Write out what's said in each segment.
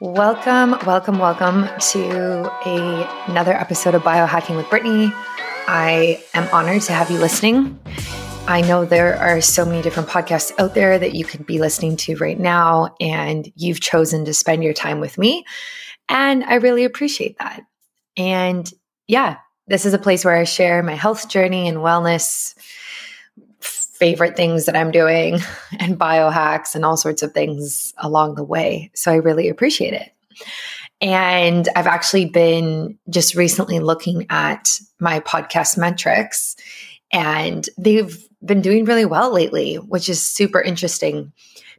Welcome, welcome, welcome to a, another episode of Biohacking with Brittany. I am honored to have you listening. I know there are so many different podcasts out there that you could be listening to right now, and you've chosen to spend your time with me. And I really appreciate that. And yeah, this is a place where I share my health journey and wellness favorite things that I'm doing and biohacks and all sorts of things along the way. So I really appreciate it. And I've actually been just recently looking at my podcast metrics, and they've been doing really well lately, which is super interesting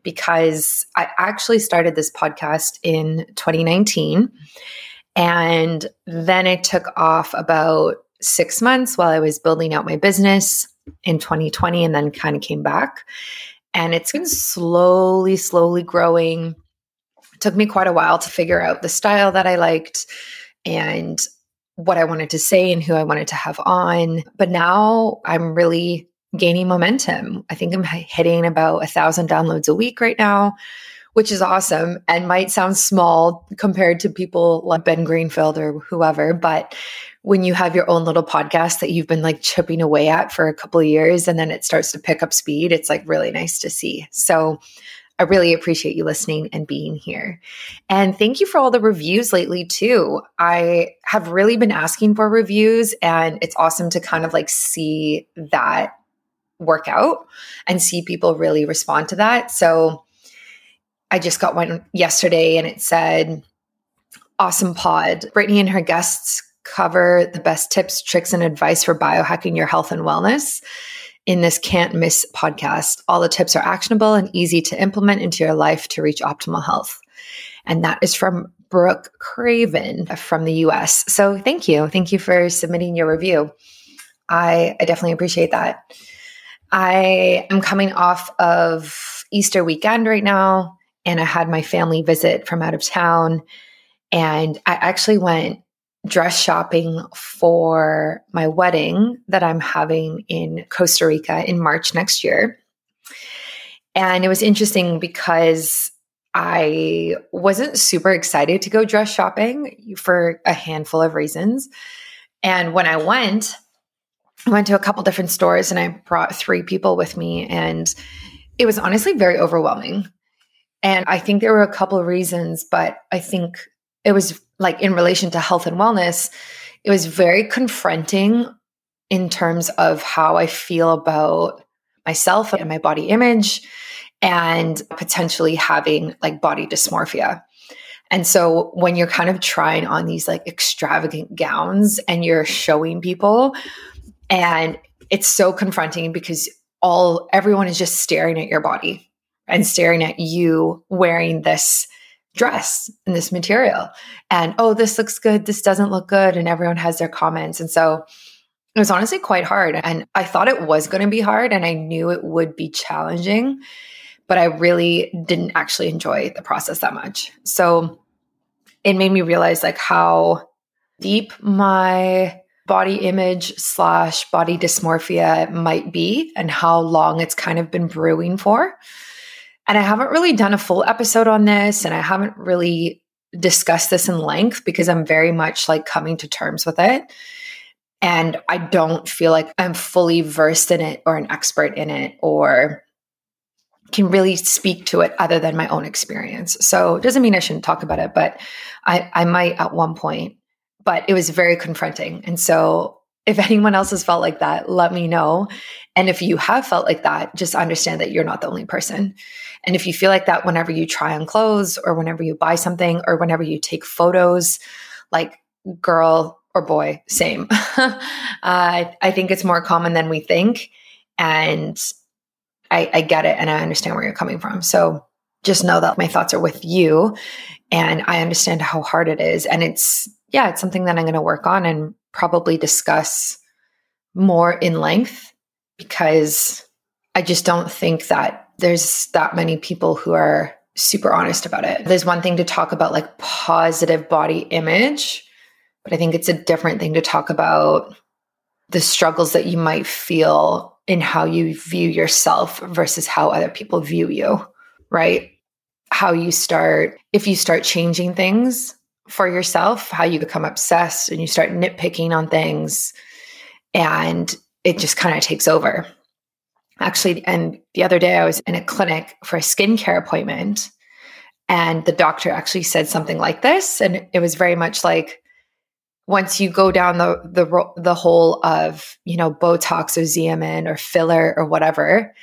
because I actually started this podcast in 2019. And then it took off about six months while I was building out my business in 2020 and then kind of came back. And it's been slowly, slowly growing. It took me quite a while to figure out the style that I liked and what I wanted to say and who I wanted to have on. But now I'm really gaining momentum. I think I'm hitting about a thousand downloads a week right now, which is awesome and might sound small compared to people like Ben Greenfield or whoever, but when you have your own little podcast that you've been like chipping away at for a couple of years and then it starts to pick up speed, it's like really nice to see. So I really appreciate you listening and being here. And thank you for all the reviews lately, too. I have really been asking for reviews, and it's awesome to kind of like see that work out and see people really respond to that. So I just got one yesterday and it said, Awesome pod. Brittany and her guests cover the best tips, tricks, and advice for biohacking your health and wellness in this can't miss podcast. All the tips are actionable and easy to implement into your life to reach optimal health. And that is from Brooke Craven from the US. So thank you. Thank you for submitting your review. I, I definitely appreciate that. I am coming off of Easter weekend right now, and I had my family visit from out of town. And I actually went dress shopping for my wedding that I'm having in Costa Rica in March next year. And it was interesting because I wasn't super excited to go dress shopping for a handful of reasons. And when I went, I went to a couple different stores and I brought three people with me. And it was honestly very overwhelming. And I think there were a couple of reasons, but I think it was like in relation to health and wellness, it was very confronting in terms of how I feel about myself and my body image and potentially having like body dysmorphia. And so when you're kind of trying on these like extravagant gowns and you're showing people and it's so confronting because all everyone is just staring at your body and staring at you wearing this dress and this material. And oh this looks good. This doesn't look good. And everyone has their comments. And so it was honestly quite hard. And i thought it was going to be hard and i knew it would be challenging but i really didn't actually enjoy the process that much. So it made me realize like how deep my body image slash body dysmorphia might be and how long it's kind of been brewing for and I haven't really done a full episode on this and I haven't really discussed this in length because I'm very much like coming to terms with it. And I don't feel like I'm fully versed in it or an expert in it or can really speak to it other than my own experience. So it doesn't mean I shouldn't talk about it, but I, I might at one point. But it was very confronting. And so if anyone else has felt like that, let me know. And if you have felt like that, just understand that you're not the only person. And if you feel like that whenever you try on clothes or whenever you buy something or whenever you take photos, like girl or boy, same. uh, I think it's more common than we think. And I, I get it and I understand where you're coming from. So just know that my thoughts are with you and I understand how hard it is. And it's, yeah, it's something that I'm going to work on and probably discuss more in length because I just don't think that there's that many people who are super honest about it. There's one thing to talk about like positive body image, but I think it's a different thing to talk about the struggles that you might feel in how you view yourself versus how other people view you, right? how you start, if you start changing things for yourself, how you become obsessed and you start nitpicking on things and it just kind of takes over. Actually, and the other day I was in a clinic for a skincare appointment and the doctor actually said something like this and it was very much like once you go down the the the hole of, you know, botox or Xeomin or filler or whatever,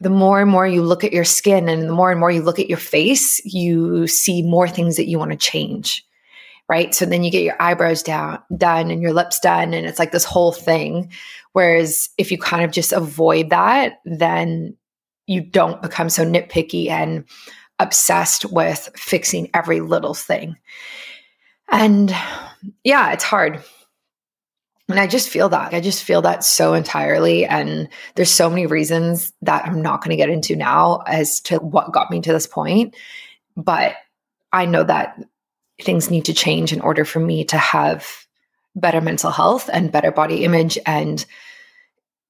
the more and more you look at your skin and the more and more you look at your face, you see more things that you want to change. Right. So then you get your eyebrows down, done and your lips done. And it's like this whole thing. Whereas if you kind of just avoid that, then you don't become so nitpicky and obsessed with fixing every little thing. And yeah, it's hard. And I just feel that. I just feel that so entirely. And there's so many reasons that I'm not going to get into now as to what got me to this point. But I know that things need to change in order for me to have better mental health and better body image and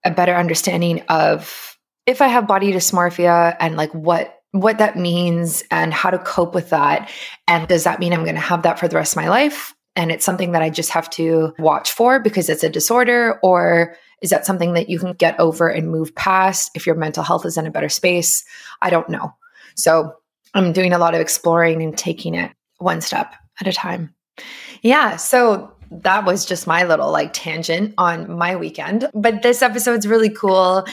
a better understanding of if I have body dysmorphia and like what what that means and how to cope with that and does that mean I'm going to have that for the rest of my life and it's something that I just have to watch for because it's a disorder? Or is that something that you can get over and move past if your mental health is in a better space? I don't know. So I'm doing a lot of exploring and taking it one step at a time. Yeah. So that was just my little like tangent on my weekend. But this episode's really cool.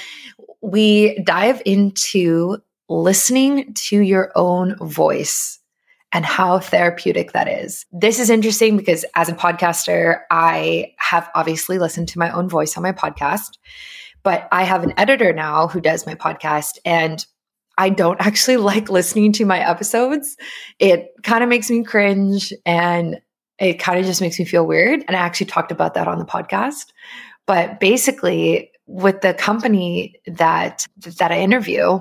We dive into listening to your own voice and how therapeutic that is. This is interesting because as a podcaster, I have obviously listened to my own voice on my podcast, but I have an editor now who does my podcast and I don't actually like listening to my episodes. It kind of makes me cringe and it kind of just makes me feel weird. And I actually talked about that on the podcast. But basically, with the company that that I interview,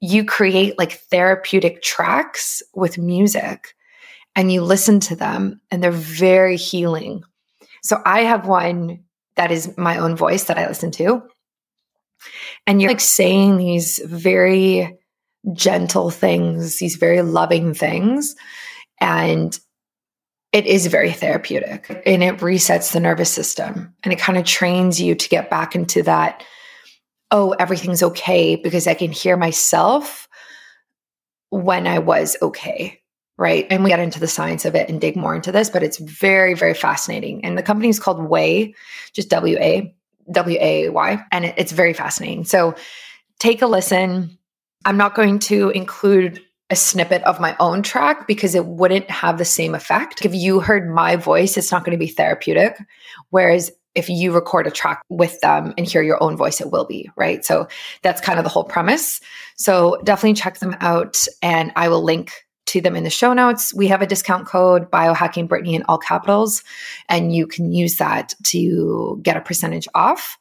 you create like therapeutic tracks with music and you listen to them and they're very healing. So I have one that is my own voice that I listen to. And you're like saying these very gentle things, these very loving things. And it is very therapeutic and it resets the nervous system and it kind of trains you to get back into that oh, everything's okay because I can hear myself when I was okay. Right. And we get into the science of it and dig more into this, but it's very, very fascinating. And the company is called Way, just W A W A Y. And it, it's very fascinating. So take a listen. I'm not going to include a snippet of my own track because it wouldn't have the same effect. If you heard my voice, it's not going to be therapeutic. Whereas if you record a track with them and hear your own voice, it will be, right? So that's kind of the whole premise. So definitely check them out and I will link to them in the show notes. We have a discount code biohacking Brittany in all capitals, and you can use that to get a percentage off.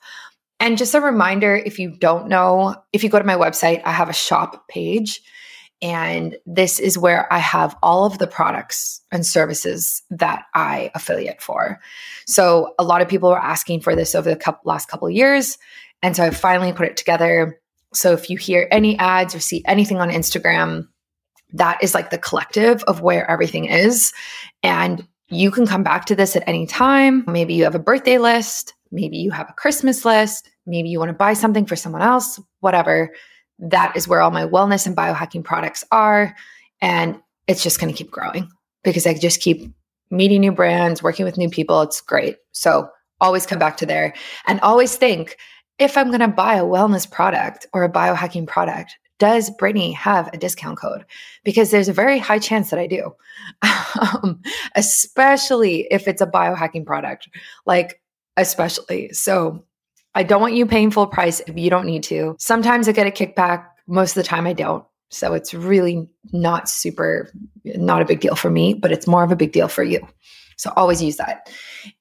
And just a reminder if you don't know, if you go to my website, I have a shop page and this is where I have all of the products and services that I affiliate for. So a lot of people were asking for this over the couple, last couple years. And so I finally put it together. So if you hear any ads or see anything on Instagram, that is like the collective of where everything is. And you can come back to this at any time. Maybe you have a birthday list. Maybe you have a Christmas list. Maybe you want to buy something for someone else, whatever that is where all my wellness and biohacking products are. And it's just going to keep growing because I just keep meeting new brands, working with new people. It's great. So always come back to there and always think if I'm going to buy a wellness product or a biohacking product, does Brittany have a discount code? Because there's a very high chance that I do, um, especially if it's a biohacking product, like, especially. So I don't want you paying full price if you don't need to. Sometimes I get a kickback. Most of the time I don't. So it's really not super, not a big deal for me, but it's more of a big deal for you. So always use that.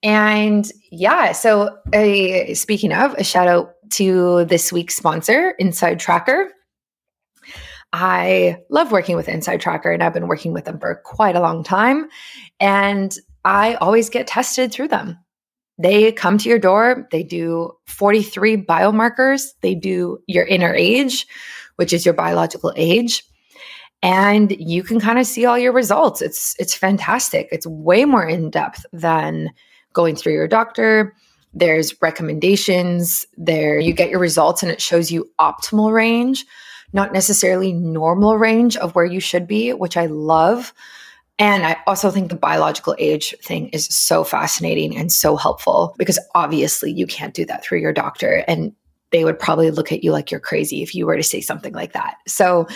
And yeah, so uh, speaking of, a shout out to this week's sponsor, Inside Tracker. I love working with Inside Tracker and I've been working with them for quite a long time. And I always get tested through them. They come to your door, they do 43 biomarkers, they do your inner age, which is your biological age. and you can kind of see all your results. It's it's fantastic. It's way more in depth than going through your doctor. There's recommendations there. You get your results and it shows you optimal range, not necessarily normal range of where you should be, which I love. And I also think the biological age thing is so fascinating and so helpful because obviously you can't do that through your doctor. And they would probably look at you like you're crazy if you were to say something like that. So,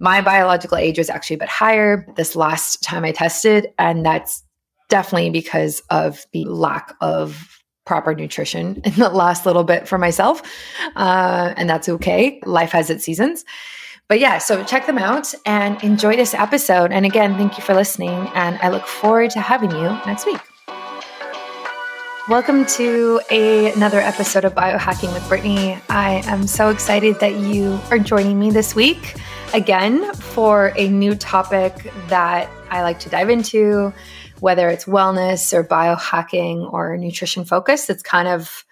my biological age was actually a bit higher this last time I tested. And that's definitely because of the lack of proper nutrition in the last little bit for myself. Uh, and that's okay. Life has its seasons. But yeah, so check them out and enjoy this episode. And again, thank you for listening. And I look forward to having you next week. Welcome to a, another episode of Biohacking with Brittany. I am so excited that you are joining me this week again for a new topic that I like to dive into, whether it's wellness or biohacking or nutrition focus. It's kind of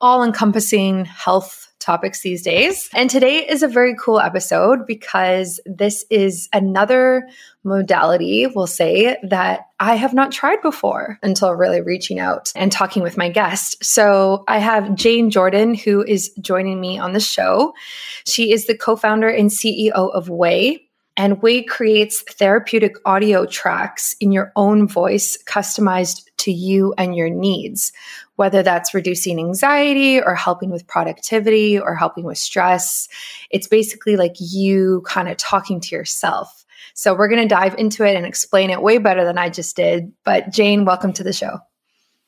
all encompassing health topics these days. And today is a very cool episode because this is another modality, we'll say, that I have not tried before until really reaching out and talking with my guest. So I have Jane Jordan, who is joining me on the show. She is the co founder and CEO of Way. And Way creates therapeutic audio tracks in your own voice, customized to you and your needs, whether that's reducing anxiety or helping with productivity or helping with stress. It's basically like you kind of talking to yourself. So we're going to dive into it and explain it way better than I just did. But Jane, welcome to the show.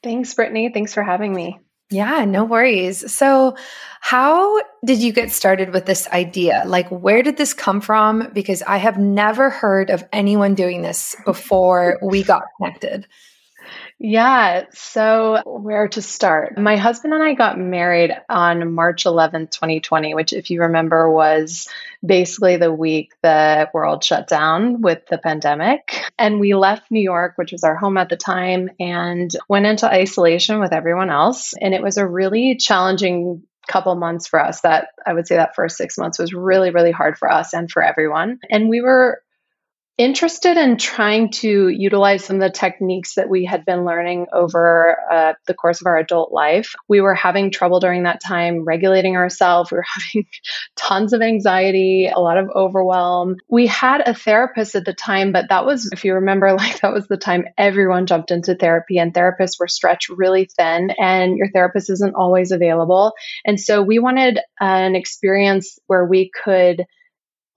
Thanks, Brittany. Thanks for having me. Yeah, no worries. So, how did you get started with this idea? Like, where did this come from? Because I have never heard of anyone doing this before we got connected. Yeah, so where to start? My husband and I got married on March 11th, 2020, which, if you remember, was basically the week the world shut down with the pandemic. And we left New York, which was our home at the time, and went into isolation with everyone else. And it was a really challenging couple months for us that I would say that first six months was really, really hard for us and for everyone. And we were interested in trying to utilize some of the techniques that we had been learning over uh, the course of our adult life. We were having trouble during that time regulating ourselves. We were having tons of anxiety, a lot of overwhelm. We had a therapist at the time, but that was, if you remember, like that was the time everyone jumped into therapy and therapists were stretched really thin and your therapist isn't always available. And so we wanted an experience where we could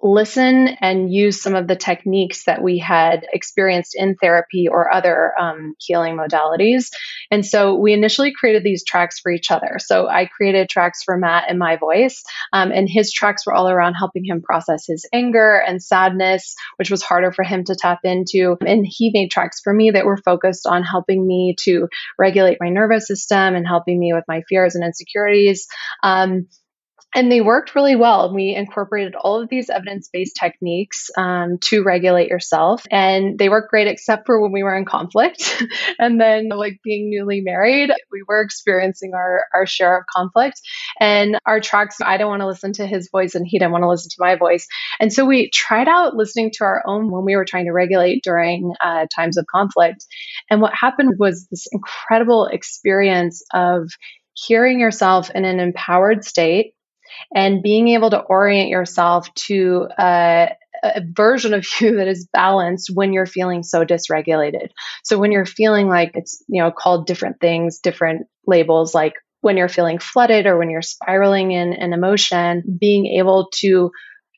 listen and use some of the techniques that we had experienced in therapy or other um, healing modalities. And so we initially created these tracks for each other. So I created tracks for Matt and my voice, um, and his tracks were all around helping him process his anger and sadness, which was harder for him to tap into. And he made tracks for me that were focused on helping me to regulate my nervous system and helping me with my fears and insecurities. Um, and they worked really well. We incorporated all of these evidence based techniques um, to regulate yourself. And they worked great, except for when we were in conflict. and then, like being newly married, we were experiencing our, our share of conflict. And our tracks, I don't want to listen to his voice, and he didn't want to listen to my voice. And so we tried out listening to our own when we were trying to regulate during uh, times of conflict. And what happened was this incredible experience of hearing yourself in an empowered state and being able to orient yourself to a, a version of you that is balanced when you're feeling so dysregulated. So when you're feeling like it's, you know, called different things, different labels like when you're feeling flooded or when you're spiraling in an emotion, being able to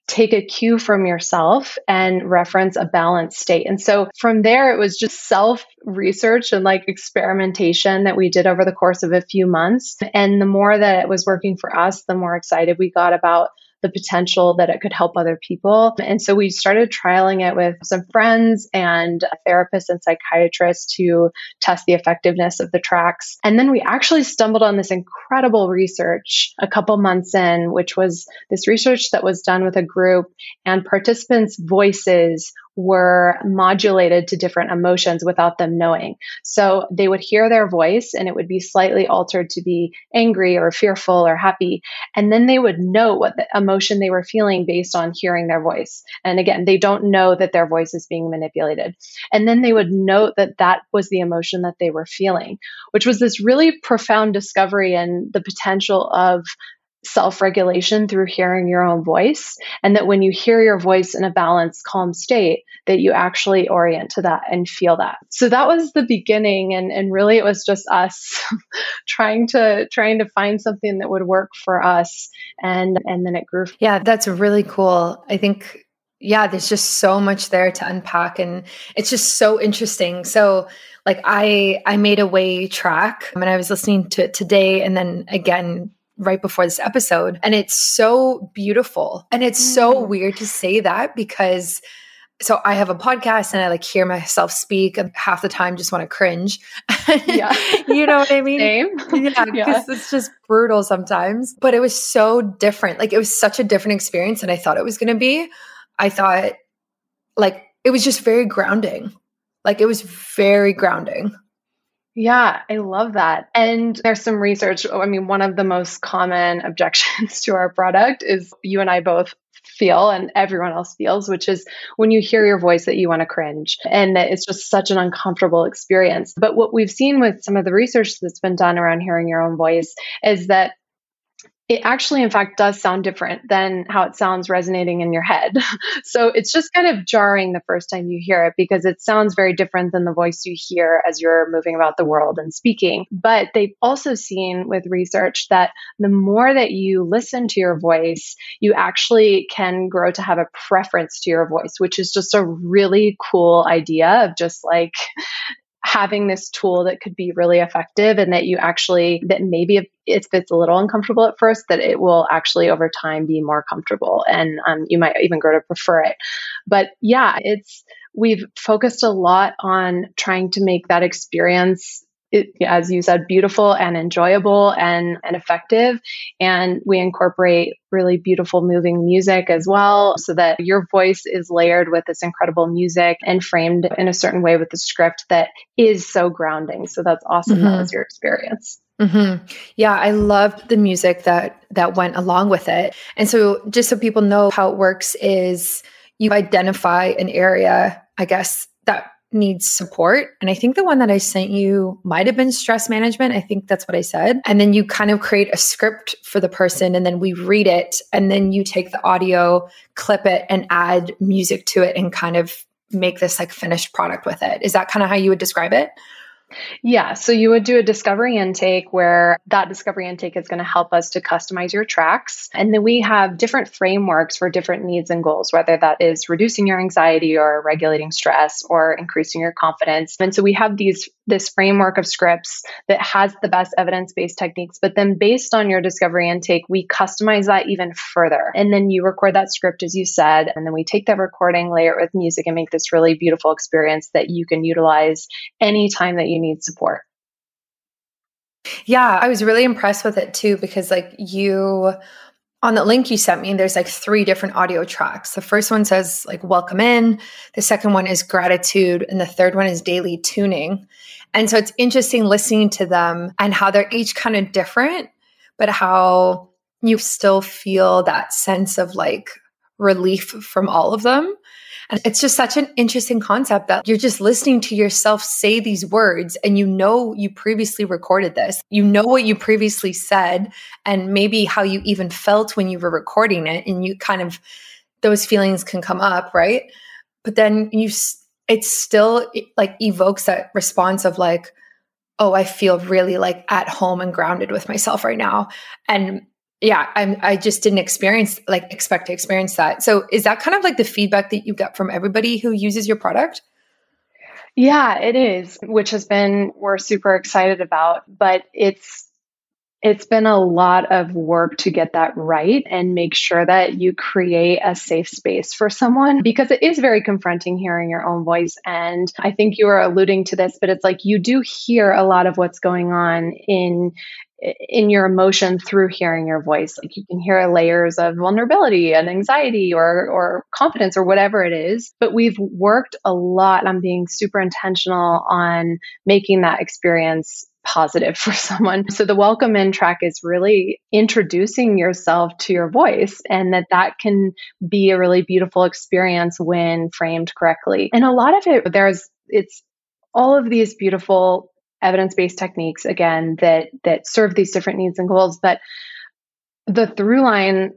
take a cue from yourself and reference a balanced state. And so from there, it was just self research and like experimentation that we did over the course of a few months. And the more that it was working for us, the more excited we got about the potential that it could help other people. And so we started trialing it with some friends and therapists and psychiatrists to test the effectiveness of the tracks. And then we actually stumbled on this incredible research a couple months in, which was this research that was done with a group and participants' voices were modulated to different emotions without them knowing. So they would hear their voice and it would be slightly altered to be angry or fearful or happy. And then they would know what the emotion they were feeling based on hearing their voice. And again, they don't know that their voice is being manipulated. And then they would note that that was the emotion that they were feeling, which was this really profound discovery and the potential of self regulation through hearing your own voice. And that when you hear your voice in a balanced, calm state, that you actually orient to that and feel that. So that was the beginning. And, and really it was just us trying to trying to find something that would work for us. And and then it grew. Yeah, that's really cool. I think yeah, there's just so much there to unpack and it's just so interesting. So like I I made a way track and I was listening to it today and then again right before this episode. And it's so beautiful. And it's mm. so weird to say that because so I have a podcast and I like hear myself speak and half the time just want to cringe. Yeah. you know what I mean? Same. Yeah. Because yeah. it's just brutal sometimes. But it was so different. Like it was such a different experience than I thought it was going to be. I thought like it was just very grounding. Like it was very grounding. Yeah, I love that. And there's some research. Oh, I mean, one of the most common objections to our product is you and I both feel and everyone else feels, which is when you hear your voice that you want to cringe and that it's just such an uncomfortable experience. But what we've seen with some of the research that's been done around hearing your own voice is that it actually, in fact, does sound different than how it sounds resonating in your head. so it's just kind of jarring the first time you hear it because it sounds very different than the voice you hear as you're moving about the world and speaking. But they've also seen with research that the more that you listen to your voice, you actually can grow to have a preference to your voice, which is just a really cool idea of just like having this tool that could be really effective and that you actually that maybe if, it's a little uncomfortable at first that it will actually over time be more comfortable and um, you might even grow to prefer it. But yeah it's we've focused a lot on trying to make that experience it, as you said, beautiful and enjoyable and, and effective. And we incorporate really beautiful, moving music as well, so that your voice is layered with this incredible music and framed in a certain way with the script that is so grounding. So that's awesome. Mm-hmm. That was your experience. Mm-hmm. Yeah, I loved the music that that went along with it. And so, just so people know how it works, is you identify an area, I guess, that needs support. And I think the one that I sent you might have been stress management. I think that's what I said. And then you kind of create a script for the person and then we read it. And then you take the audio, clip it, and add music to it and kind of make this like finished product with it. Is that kind of how you would describe it? Yeah. So you would do a discovery intake where that discovery intake is going to help us to customize your tracks. And then we have different frameworks for different needs and goals, whether that is reducing your anxiety or regulating stress or increasing your confidence. And so we have these this framework of scripts that has the best evidence-based techniques, but then based on your discovery intake, we customize that even further. And then you record that script as you said, and then we take that recording, layer it with music and make this really beautiful experience that you can utilize anytime that you need support. Yeah, I was really impressed with it too because like you on the link you sent me there's like three different audio tracks. The first one says like welcome in, the second one is gratitude and the third one is daily tuning. And so it's interesting listening to them and how they're each kind of different but how you still feel that sense of like relief from all of them. And it's just such an interesting concept that you're just listening to yourself say these words and you know you previously recorded this. You know what you previously said and maybe how you even felt when you were recording it. And you kind of, those feelings can come up, right? But then you, it still like evokes that response of like, oh, I feel really like at home and grounded with myself right now. And yeah I'm, i just didn't experience like expect to experience that so is that kind of like the feedback that you get from everybody who uses your product yeah it is which has been we're super excited about but it's it's been a lot of work to get that right and make sure that you create a safe space for someone because it is very confronting hearing your own voice. And I think you were alluding to this, but it's like you do hear a lot of what's going on in in your emotion through hearing your voice. Like you can hear layers of vulnerability and anxiety or, or confidence or whatever it is. But we've worked a lot on being super intentional on making that experience positive for someone. So the welcome in track is really introducing yourself to your voice and that that can be a really beautiful experience when framed correctly. And a lot of it there's it's all of these beautiful evidence-based techniques again that that serve these different needs and goals but the through line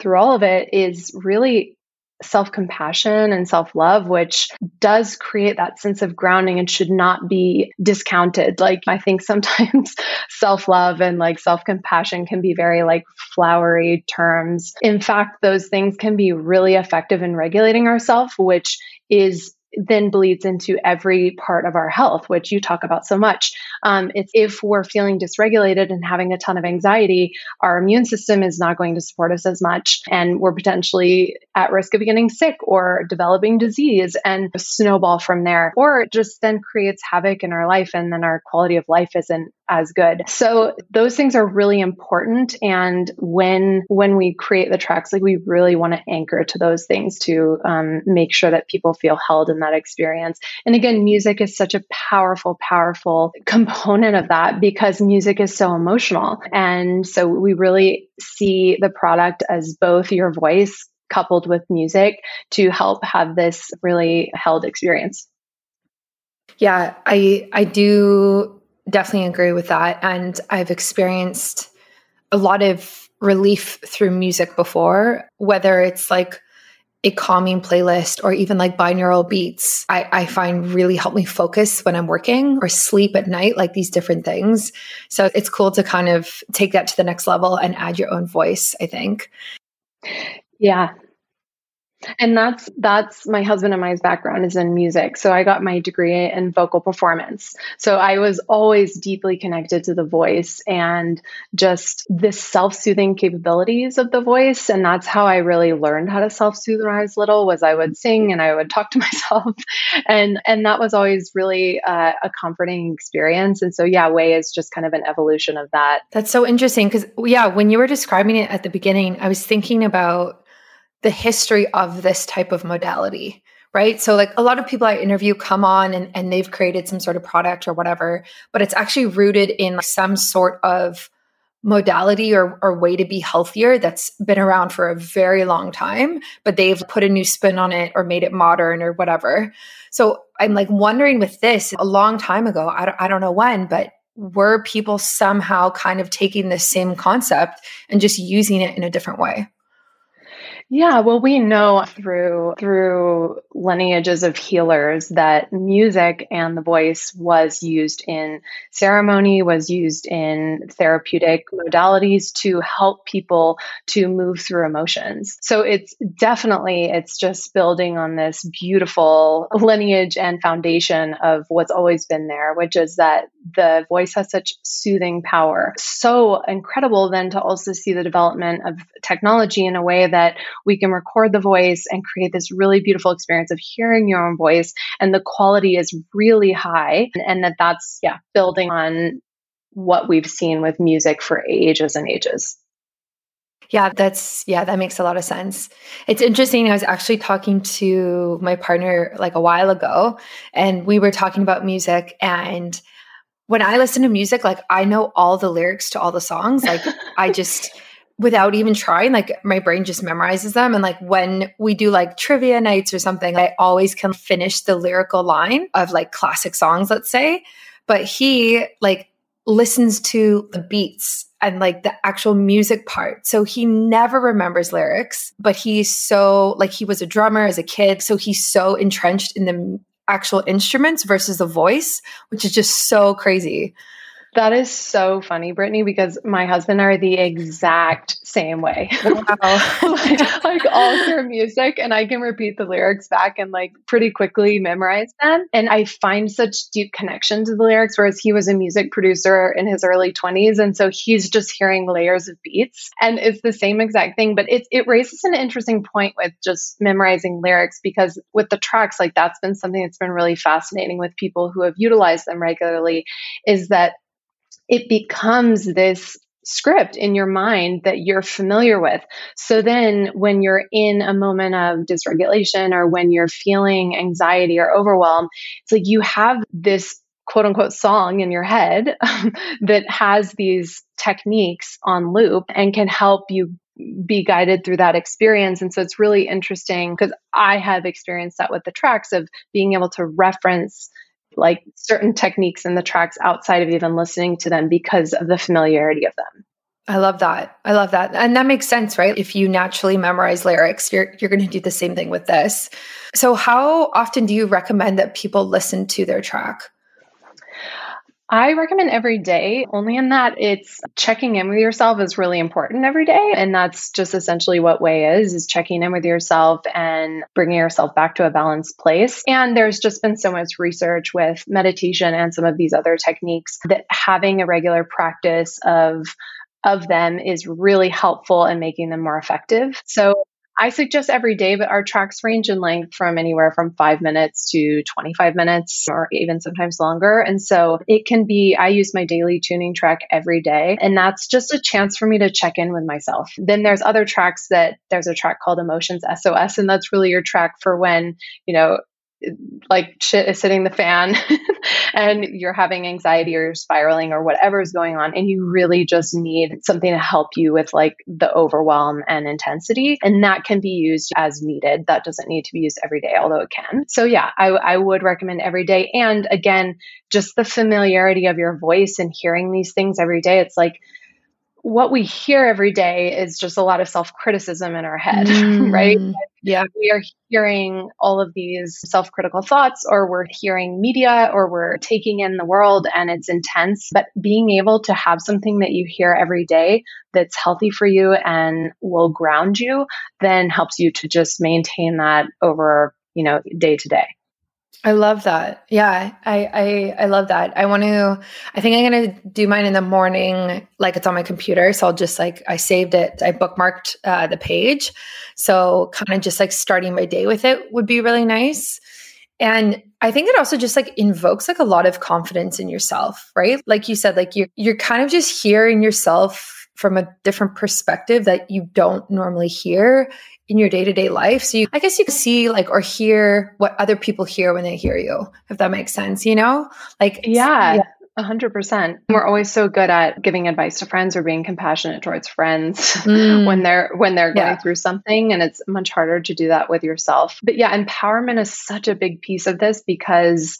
through all of it is really self compassion and self love, which does create that sense of grounding and should not be discounted. Like, I think sometimes self love and like self compassion can be very like flowery terms. In fact, those things can be really effective in regulating ourselves, which is then bleeds into every part of our health, which you talk about so much. Um, it's if we're feeling dysregulated and having a ton of anxiety, our immune system is not going to support us as much, and we're potentially at risk of getting sick or developing disease and snowball from there. Or it just then creates havoc in our life, and then our quality of life isn't as good. So those things are really important and when when we create the tracks like we really want to anchor to those things to um, make sure that people feel held in that experience. And again, music is such a powerful powerful component of that because music is so emotional. And so we really see the product as both your voice coupled with music to help have this really held experience. Yeah, I I do definitely agree with that. And I've experienced a lot of relief through music before, whether it's like a calming playlist or even like binaural beats, I, I find really help me focus when I'm working or sleep at night, like these different things. So it's cool to kind of take that to the next level and add your own voice, I think. Yeah, and that's that's my husband and my background is in music. So I got my degree in vocal performance. So I was always deeply connected to the voice and just the self-soothing capabilities of the voice. And that's how I really learned how to self-soothe when I was little was I would sing and I would talk to myself. and and that was always really uh, a comforting experience. And so yeah, way is just kind of an evolution of that. That's so interesting because yeah, when you were describing it at the beginning, I was thinking about the history of this type of modality right? So like a lot of people i interview come on and, and they've created some sort of product or whatever but it's actually rooted in some sort of modality or, or way to be healthier that's been around for a very long time but they've put a new spin on it or made it modern or whatever. So i'm like wondering with this a long time ago i don't, I don't know when but were people somehow kind of taking the same concept and just using it in a different way yeah, well, we know through through lineages of healers that music and the voice was used in ceremony, was used in therapeutic modalities to help people to move through emotions. So it's definitely it's just building on this beautiful lineage and foundation of what's always been there, which is that the voice has such soothing power. So incredible then to also see the development of technology in a way that we can record the voice and create this really beautiful experience of hearing your own voice and the quality is really high and that that's yeah building on what we've seen with music for ages and ages yeah, that's yeah, that makes a lot of sense. It's interesting. I was actually talking to my partner like a while ago and we were talking about music and when I listen to music like I know all the lyrics to all the songs. Like I just without even trying like my brain just memorizes them. And like when we do like trivia nights or something i always can finish the lyrical line of like classic songs let's say. But he like listens to the beats and like the actual music part. So he never remembers lyrics but he's so like he was a drummer as a kid so he's so entrenched in the actual instruments versus the voice which is just so crazy that is so funny, Brittany, because my husband are the exact same way. Wow. like, like all hear music and I can repeat the lyrics back and like pretty quickly memorize them. And I find such deep connection to the lyrics, whereas he was a music producer in his early 20s. And so he's just hearing layers of beats. And it's the same exact thing. But it, it raises an interesting point with just memorizing lyrics because with the tracks, like that's been something that's been really fascinating with people who have utilized them regularly is that it becomes this script in your mind that you're familiar with. So then when you're in a moment of dysregulation or when you're feeling anxiety or overwhelm, it's like you have this quote unquote song in your head that has these techniques on loop and can help you be guided through that experience. And so it's really interesting because I have experienced that with the tracks of being able to reference like certain techniques in the tracks outside of even listening to them because of the familiarity of them. I love that. I love that. And that makes sense, right? If you naturally memorize lyrics, you're you're going to do the same thing with this. So how often do you recommend that people listen to their track? I recommend every day, only in that it's checking in with yourself is really important every day. And that's just essentially what Way is, is checking in with yourself and bringing yourself back to a balanced place. And there's just been so much research with meditation and some of these other techniques that having a regular practice of of them is really helpful in making them more effective. So I suggest every day, but our tracks range in length from anywhere from five minutes to 25 minutes or even sometimes longer. And so it can be, I use my daily tuning track every day, and that's just a chance for me to check in with myself. Then there's other tracks that there's a track called Emotions SOS, and that's really your track for when, you know, like shit is the fan and you're having anxiety or you're spiraling or whatever is going on and you really just need something to help you with like the overwhelm and intensity and that can be used as needed. That doesn't need to be used every day although it can. So yeah I, I would recommend every day. And again just the familiarity of your voice and hearing these things every day. It's like what we hear every day is just a lot of self criticism in our head, mm, right? Yeah. We are hearing all of these self critical thoughts, or we're hearing media, or we're taking in the world and it's intense. But being able to have something that you hear every day that's healthy for you and will ground you then helps you to just maintain that over, you know, day to day. I love that. Yeah, I, I I love that. I want to. I think I'm gonna do mine in the morning, like it's on my computer. So I'll just like I saved it. I bookmarked uh, the page, so kind of just like starting my day with it would be really nice. And I think it also just like invokes like a lot of confidence in yourself, right? Like you said, like you're you're kind of just hearing yourself from a different perspective that you don't normally hear in your day-to-day life so you i guess you can see like or hear what other people hear when they hear you if that makes sense you know like yeah, yeah. 100%. We're always so good at giving advice to friends or being compassionate towards friends mm. when they're when they're going yeah. through something and it's much harder to do that with yourself. But yeah, empowerment is such a big piece of this because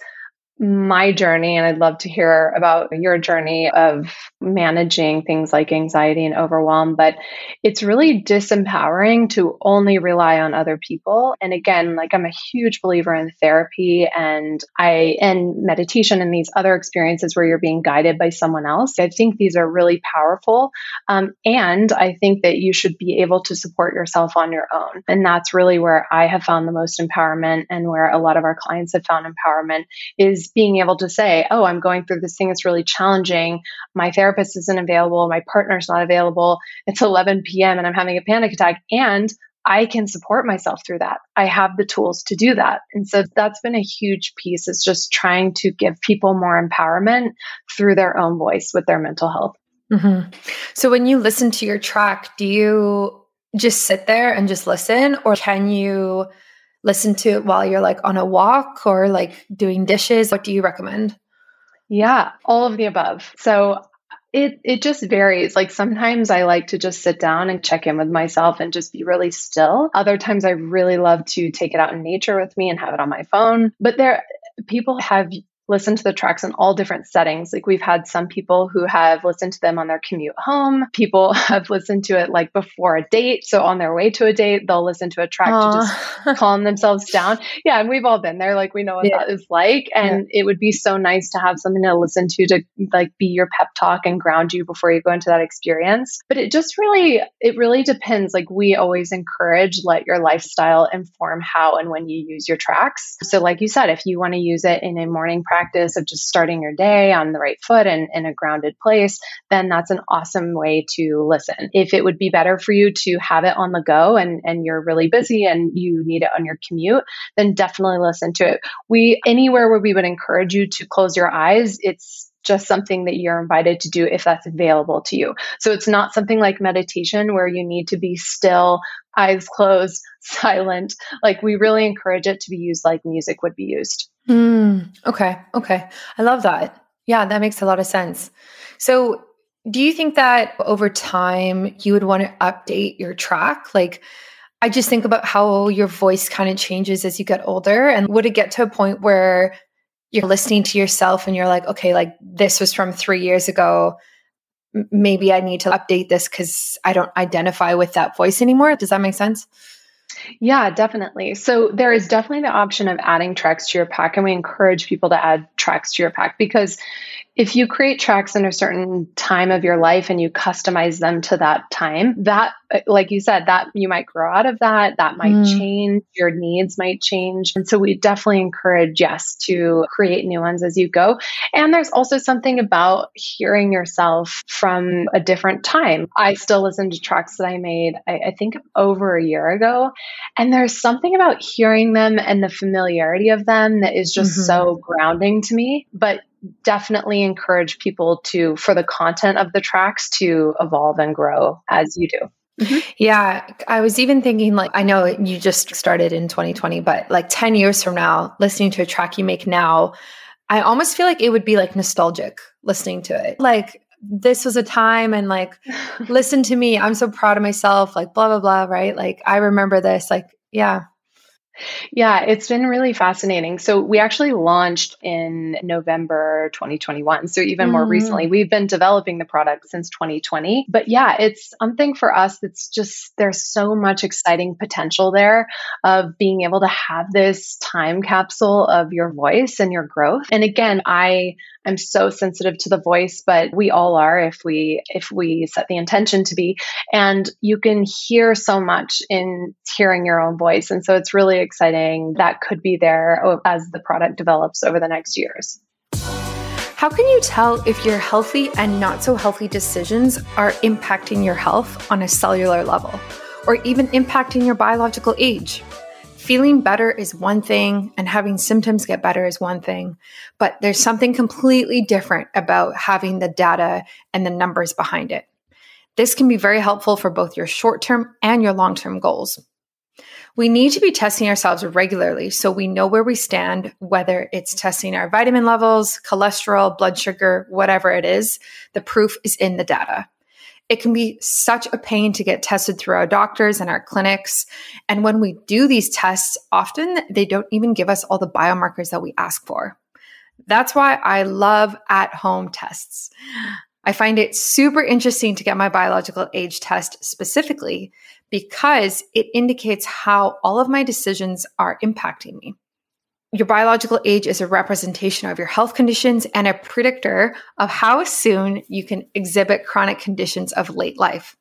my journey, and I'd love to hear about your journey of managing things like anxiety and overwhelm. But it's really disempowering to only rely on other people. And again, like I'm a huge believer in therapy and I and meditation and these other experiences where you're being guided by someone else. I think these are really powerful. Um, and I think that you should be able to support yourself on your own. And that's really where I have found the most empowerment and where a lot of our clients have found empowerment is being able to say, oh, I'm going through this thing that's really challenging. My therapist isn't available. My partner's not available. It's 11 p.m. and I'm having a panic attack. And I can support myself through that. I have the tools to do that. And so that's been a huge piece is just trying to give people more empowerment through their own voice with their mental health. Mm-hmm. So when you listen to your track, do you just sit there and just listen or can you listen to it while you're like on a walk or like doing dishes? What do you recommend? Yeah, all of the above. So it it just varies. Like sometimes I like to just sit down and check in with myself and just be really still. Other times I really love to take it out in nature with me and have it on my phone. But there people have listen to the tracks in all different settings. Like we've had some people who have listened to them on their commute home. People have listened to it like before a date. So on their way to a date, they'll listen to a track Aww. to just calm themselves down. Yeah. And we've all been there. Like we know what yeah. that is like. And yeah. it would be so nice to have something to listen to to like be your pep talk and ground you before you go into that experience. But it just really, it really depends. Like we always encourage let your lifestyle inform how and when you use your tracks. So like you said, if you want to use it in a morning practice, practice of just starting your day on the right foot and in a grounded place, then that's an awesome way to listen. If it would be better for you to have it on the go and, and you're really busy and you need it on your commute, then definitely listen to it. We, anywhere where we would encourage you to close your eyes, it's just something that you're invited to do if that's available to you. So it's not something like meditation where you need to be still, eyes closed, silent. Like we really encourage it to be used like music would be used. Mm, okay. Okay. I love that. Yeah, that makes a lot of sense. So, do you think that over time you would want to update your track? Like, I just think about how your voice kind of changes as you get older. And would it get to a point where you're listening to yourself and you're like, okay, like this was from three years ago. Maybe I need to update this because I don't identify with that voice anymore. Does that make sense? Yeah, definitely. So there is definitely the option of adding tracks to your pack, and we encourage people to add tracks to your pack because if you create tracks in a certain time of your life and you customize them to that time, that, like you said, that you might grow out of that, that might mm. change, your needs might change. And so we definitely encourage, yes, to create new ones as you go. And there's also something about hearing yourself from a different time. I still listen to tracks that I made, I, I think over a year ago. And there's something about hearing them and the familiarity of them that is just mm-hmm. so grounding to me. But definitely encourage people to, for the content of the tracks, to evolve and grow as you do. Mm-hmm. Yeah, I was even thinking like I know you just started in 2020, but like 10 years from now, listening to a track you make now, I almost feel like it would be like nostalgic listening to it. Like this was a time and like listen to me, I'm so proud of myself, like blah blah blah, right? Like I remember this, like yeah. Yeah, it's been really fascinating. So, we actually launched in November 2021. So, even mm. more recently, we've been developing the product since 2020. But yeah, it's something for us that's just, there's so much exciting potential there of being able to have this time capsule of your voice and your growth. And again, I, I'm so sensitive to the voice, but we all are if we if we set the intention to be. And you can hear so much in hearing your own voice. And so it's really exciting that could be there as the product develops over the next years. How can you tell if your healthy and not so healthy decisions are impacting your health on a cellular level or even impacting your biological age? Feeling better is one thing and having symptoms get better is one thing, but there's something completely different about having the data and the numbers behind it. This can be very helpful for both your short term and your long term goals. We need to be testing ourselves regularly so we know where we stand, whether it's testing our vitamin levels, cholesterol, blood sugar, whatever it is. The proof is in the data. It can be such a pain to get tested through our doctors and our clinics. And when we do these tests, often they don't even give us all the biomarkers that we ask for. That's why I love at home tests. I find it super interesting to get my biological age test specifically because it indicates how all of my decisions are impacting me. Your biological age is a representation of your health conditions and a predictor of how soon you can exhibit chronic conditions of late life.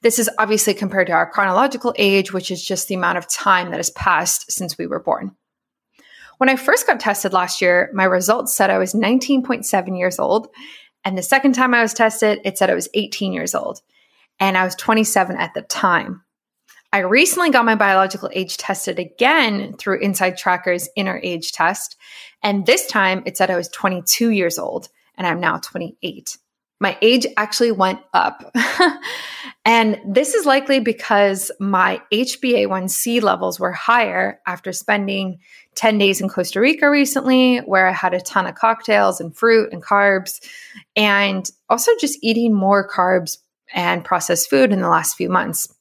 This is obviously compared to our chronological age, which is just the amount of time that has passed since we were born. When I first got tested last year, my results said I was 19.7 years old. And the second time I was tested, it said I was 18 years old. And I was 27 at the time. I recently got my biological age tested again through InsideTracker's inner age test. And this time it said I was 22 years old and I'm now 28. My age actually went up. and this is likely because my HbA1c levels were higher after spending 10 days in Costa Rica recently, where I had a ton of cocktails and fruit and carbs, and also just eating more carbs and processed food in the last few months.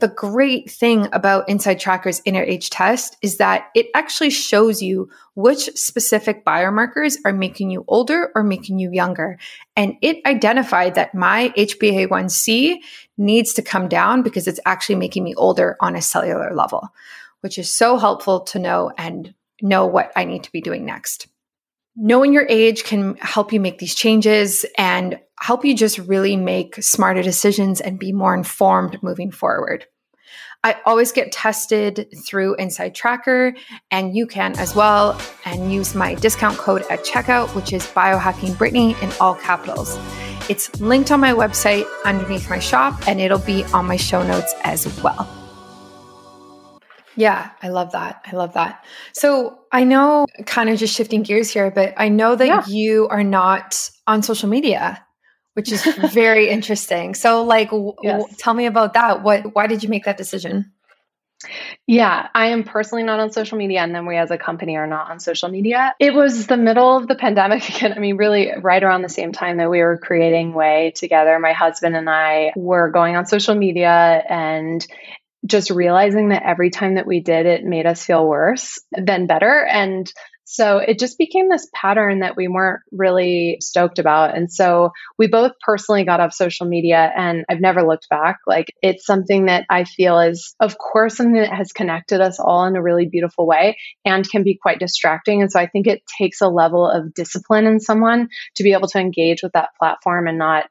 The great thing about InsideTracker's inner age test is that it actually shows you which specific biomarkers are making you older or making you younger. And it identified that my HbA1c needs to come down because it's actually making me older on a cellular level, which is so helpful to know and know what I need to be doing next. Knowing your age can help you make these changes and help you just really make smarter decisions and be more informed moving forward. I always get tested through InsideTracker, and you can as well, and use my discount code at checkout, which is biohacking Brittany in all capitals. It's linked on my website underneath my shop, and it'll be on my show notes as well. Yeah, I love that. I love that. So I know, kind of just shifting gears here, but I know that yeah. you are not on social media, which is very interesting. So, like, yes. w- tell me about that. What? Why did you make that decision? Yeah, I am personally not on social media, and then we as a company are not on social media. It was the middle of the pandemic again. I mean, really, right around the same time that we were creating Way together, my husband and I were going on social media and just realizing that every time that we did it made us feel worse than better. And so it just became this pattern that we weren't really stoked about. And so we both personally got off social media and I've never looked back. Like it's something that I feel is, of course, something that has connected us all in a really beautiful way and can be quite distracting. And so I think it takes a level of discipline in someone to be able to engage with that platform and not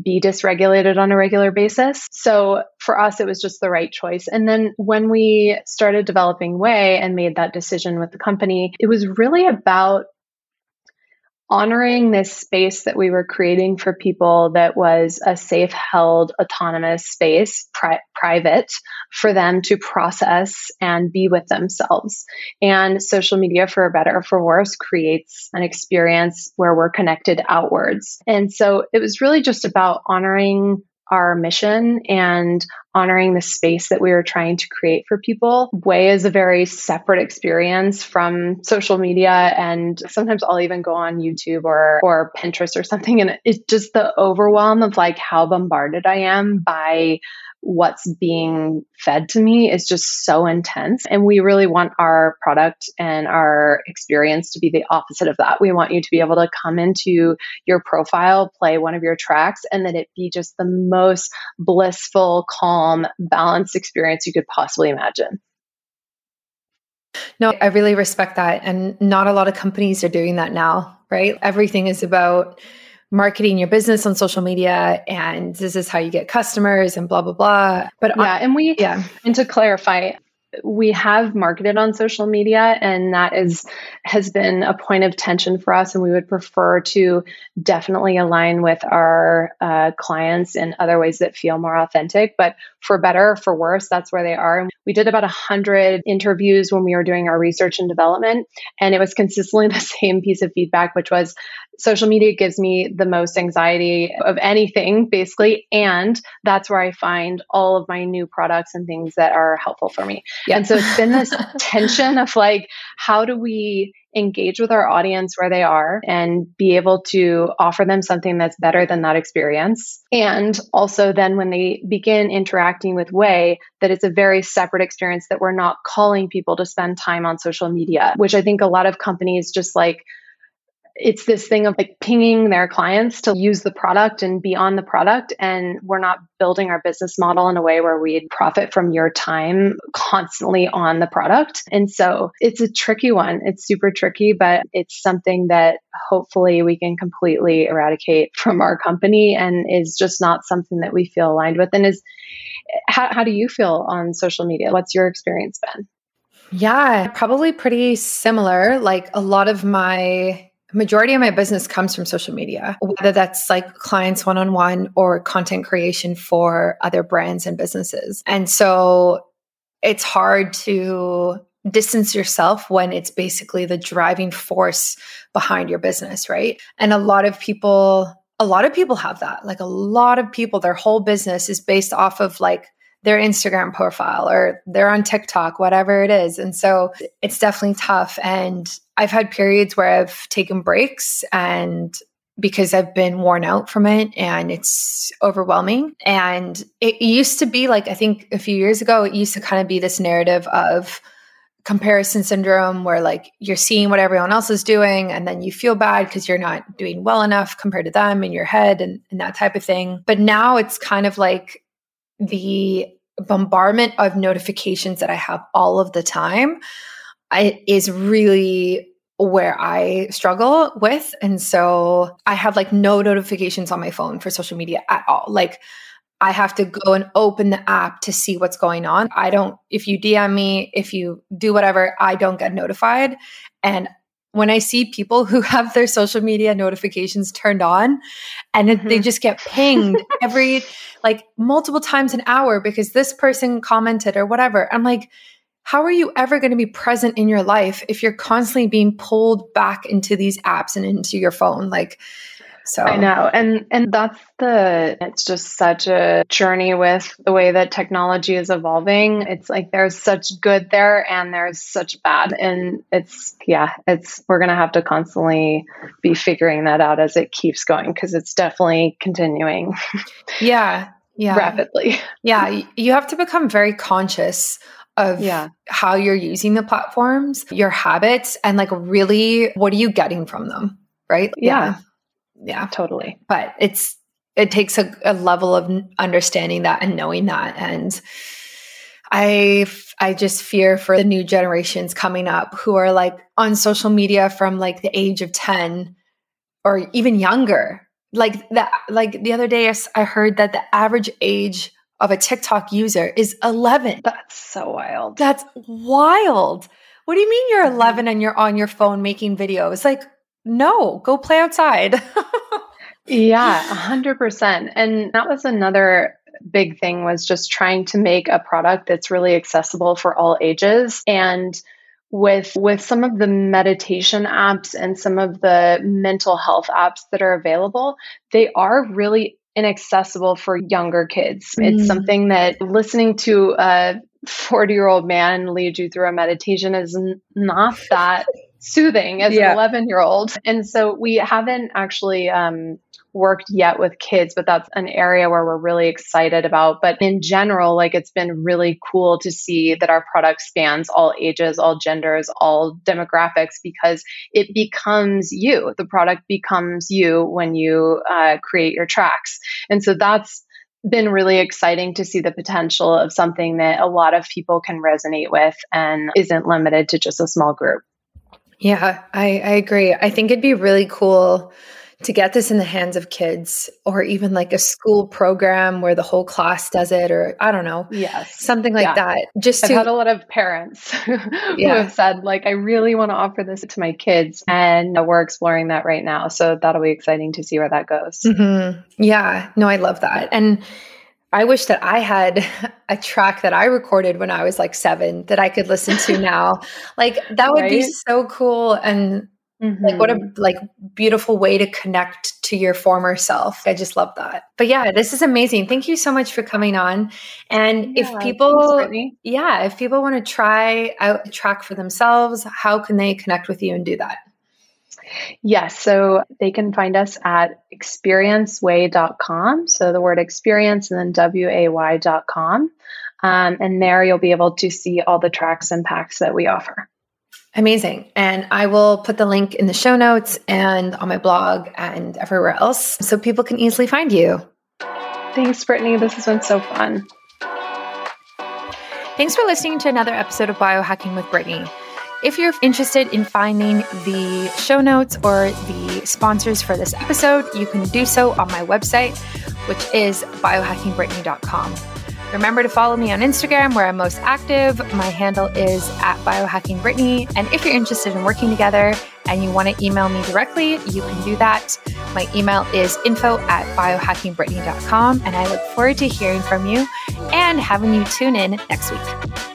be dysregulated on a regular basis. So for us, it was just the right choice. And then when we started developing Way and made that decision with the company, it was really about honoring this space that we were creating for people that was a safe held autonomous space pri- private for them to process and be with themselves. And social media for better or for worse creates an experience where we're connected outwards. And so it was really just about honoring our mission and honoring the space that we were trying to create for people. Way is a very separate experience from social media and sometimes I'll even go on YouTube or or Pinterest or something and it's just the overwhelm of like how bombarded I am by what's being fed to me is just so intense. And we really want our product and our experience to be the opposite of that. We want you to be able to come into your profile, play one of your tracks, and that it be just the most blissful, calm, balanced experience you could possibly imagine. No, I really respect that. And not a lot of companies are doing that now, right? Everything is about marketing your business on social media and this is how you get customers and blah blah blah. But yeah and we yeah. and to clarify we have marketed on social media and that is has been a point of tension for us and we would prefer to definitely align with our uh, clients in other ways that feel more authentic. But for better for worse that's where they are. We did about 100 interviews when we were doing our research and development and it was consistently the same piece of feedback which was social media gives me the most anxiety of anything, basically. And that's where I find all of my new products and things that are helpful for me. Yeah. And so it's been this tension of like, how do we engage with our audience where they are and be able to offer them something that's better than that experience. And also, then when they begin interacting with Way, that it's a very separate experience that we're not calling people to spend time on social media, which I think a lot of companies just like it's this thing of like pinging their clients to use the product and be on the product. And we're not building our business model in a way where we'd profit from your time constantly on the product. And so it's a tricky one. It's super tricky, but it's something that hopefully we can completely eradicate from our company and is just not something that we feel aligned with. And is how, how do you feel on social media? What's your experience been? Yeah, probably pretty similar. Like a lot of my majority of my business comes from social media, whether that's like clients one on one or content creation for other brands and businesses. And so it's hard to distance yourself when it's basically the driving force behind your business, right? And a lot of people, a lot of people have that. Like a lot of people, their whole business is based off of like their Instagram profile or they're on TikTok, whatever it is. And so it's definitely tough. And I've had periods where I've taken breaks and because I've been worn out from it and it's overwhelming. And it used to be like, I think a few years ago, it used to kind of be this narrative of comparison syndrome where like you're seeing what everyone else is doing and then you feel bad because you're not doing well enough compared to them in your head and, and that type of thing. But now it's kind of like the bombardment of notifications that I have all of the time I, is really where I struggle with. And so I have like no notifications on my phone for social media at all. Like I have to go and open the app to see what's going on. I don't, if you DM me, if you do whatever, I don't get notified. And when I see people who have their social media notifications turned on and mm-hmm. they just get pinged every like multiple times an hour because this person commented or whatever, I'm like, how are you ever going to be present in your life if you're constantly being pulled back into these apps and into your phone? Like, so I know. And and that's the it's just such a journey with the way that technology is evolving. It's like there's such good there and there's such bad. And it's yeah, it's we're gonna have to constantly be figuring that out as it keeps going because it's definitely continuing. Yeah. Yeah. rapidly. Yeah. You have to become very conscious of Yeah. how you're using the platforms, your habits, and like really what are you getting from them? Right? Yeah. Yeah. Yeah totally. But it's, it takes a, a level of understanding that and knowing that. And I I just fear for the new generations coming up who are like on social media from like the age of 10 or even younger. Like that, like the other day, I heard that the average age of a TikTok user is 11. That's so wild. That's wild. What do you mean you're 11 and you're on your phone making videos? Like, no, go play outside. Yeah, a hundred percent. And that was another big thing was just trying to make a product that's really accessible for all ages. And with with some of the meditation apps and some of the mental health apps that are available, they are really inaccessible for younger kids. Mm. It's something that listening to a 40 year old man lead you through a meditation is not that soothing as Yeah. an 11 year old. And so we haven't actually um, worked yet with kids, but that's an area where we're really excited about. But in general, like it's been really cool to see that our product spans all ages, all genders, all demographics because it becomes you. The product becomes you when you uh, create your tracks. And so that's been really exciting to see the potential of something that a lot of people can resonate with and isn't limited to just a small group. Yeah, I, I agree. I think it'd be really cool to get this in the hands of kids or even like a school program where the whole class does it or I don't know, Yes. something like Yeah. that. Just I've to had a lot of parents who Yeah. have said, like, I really want to offer this to my kids. And we're exploring that right now. So that'll be exciting to see where that goes. Mhm. Yeah, no, I love that. And I wish that I had a track that I recorded when I was like seven that I could listen to now. Like that would be so cool. And like what a Mhm. like beautiful way to connect to your former self. I just love that. But yeah, this is amazing. Thank you so much for coming on. And Yeah, if people Brittany. yeah, if people want to try out a track for themselves, how can they connect with you and do that? Yes, so they can find us at experienceway.com. So the word experience and then W A Y.com. Um, and there you'll be able to see all the tracks and packs that we offer. Amazing. And I will put the link in the show notes and on my blog and everywhere else so people can easily find you. Thanks, Brittany. This has been so fun. Thanks for listening to another episode of Biohacking with Brittany. If you're interested in finding the show notes or the sponsors for this episode, you can do so on my website, which is biohackingbrittany.com. Remember to follow me on Instagram where I'm most active. My handle is at biohackingbrittany. And if you're interested in working together and you want to email me directly, you can do that. My email is info at biohackingbrittany.com. And I look forward to hearing from you and having you tune in next week.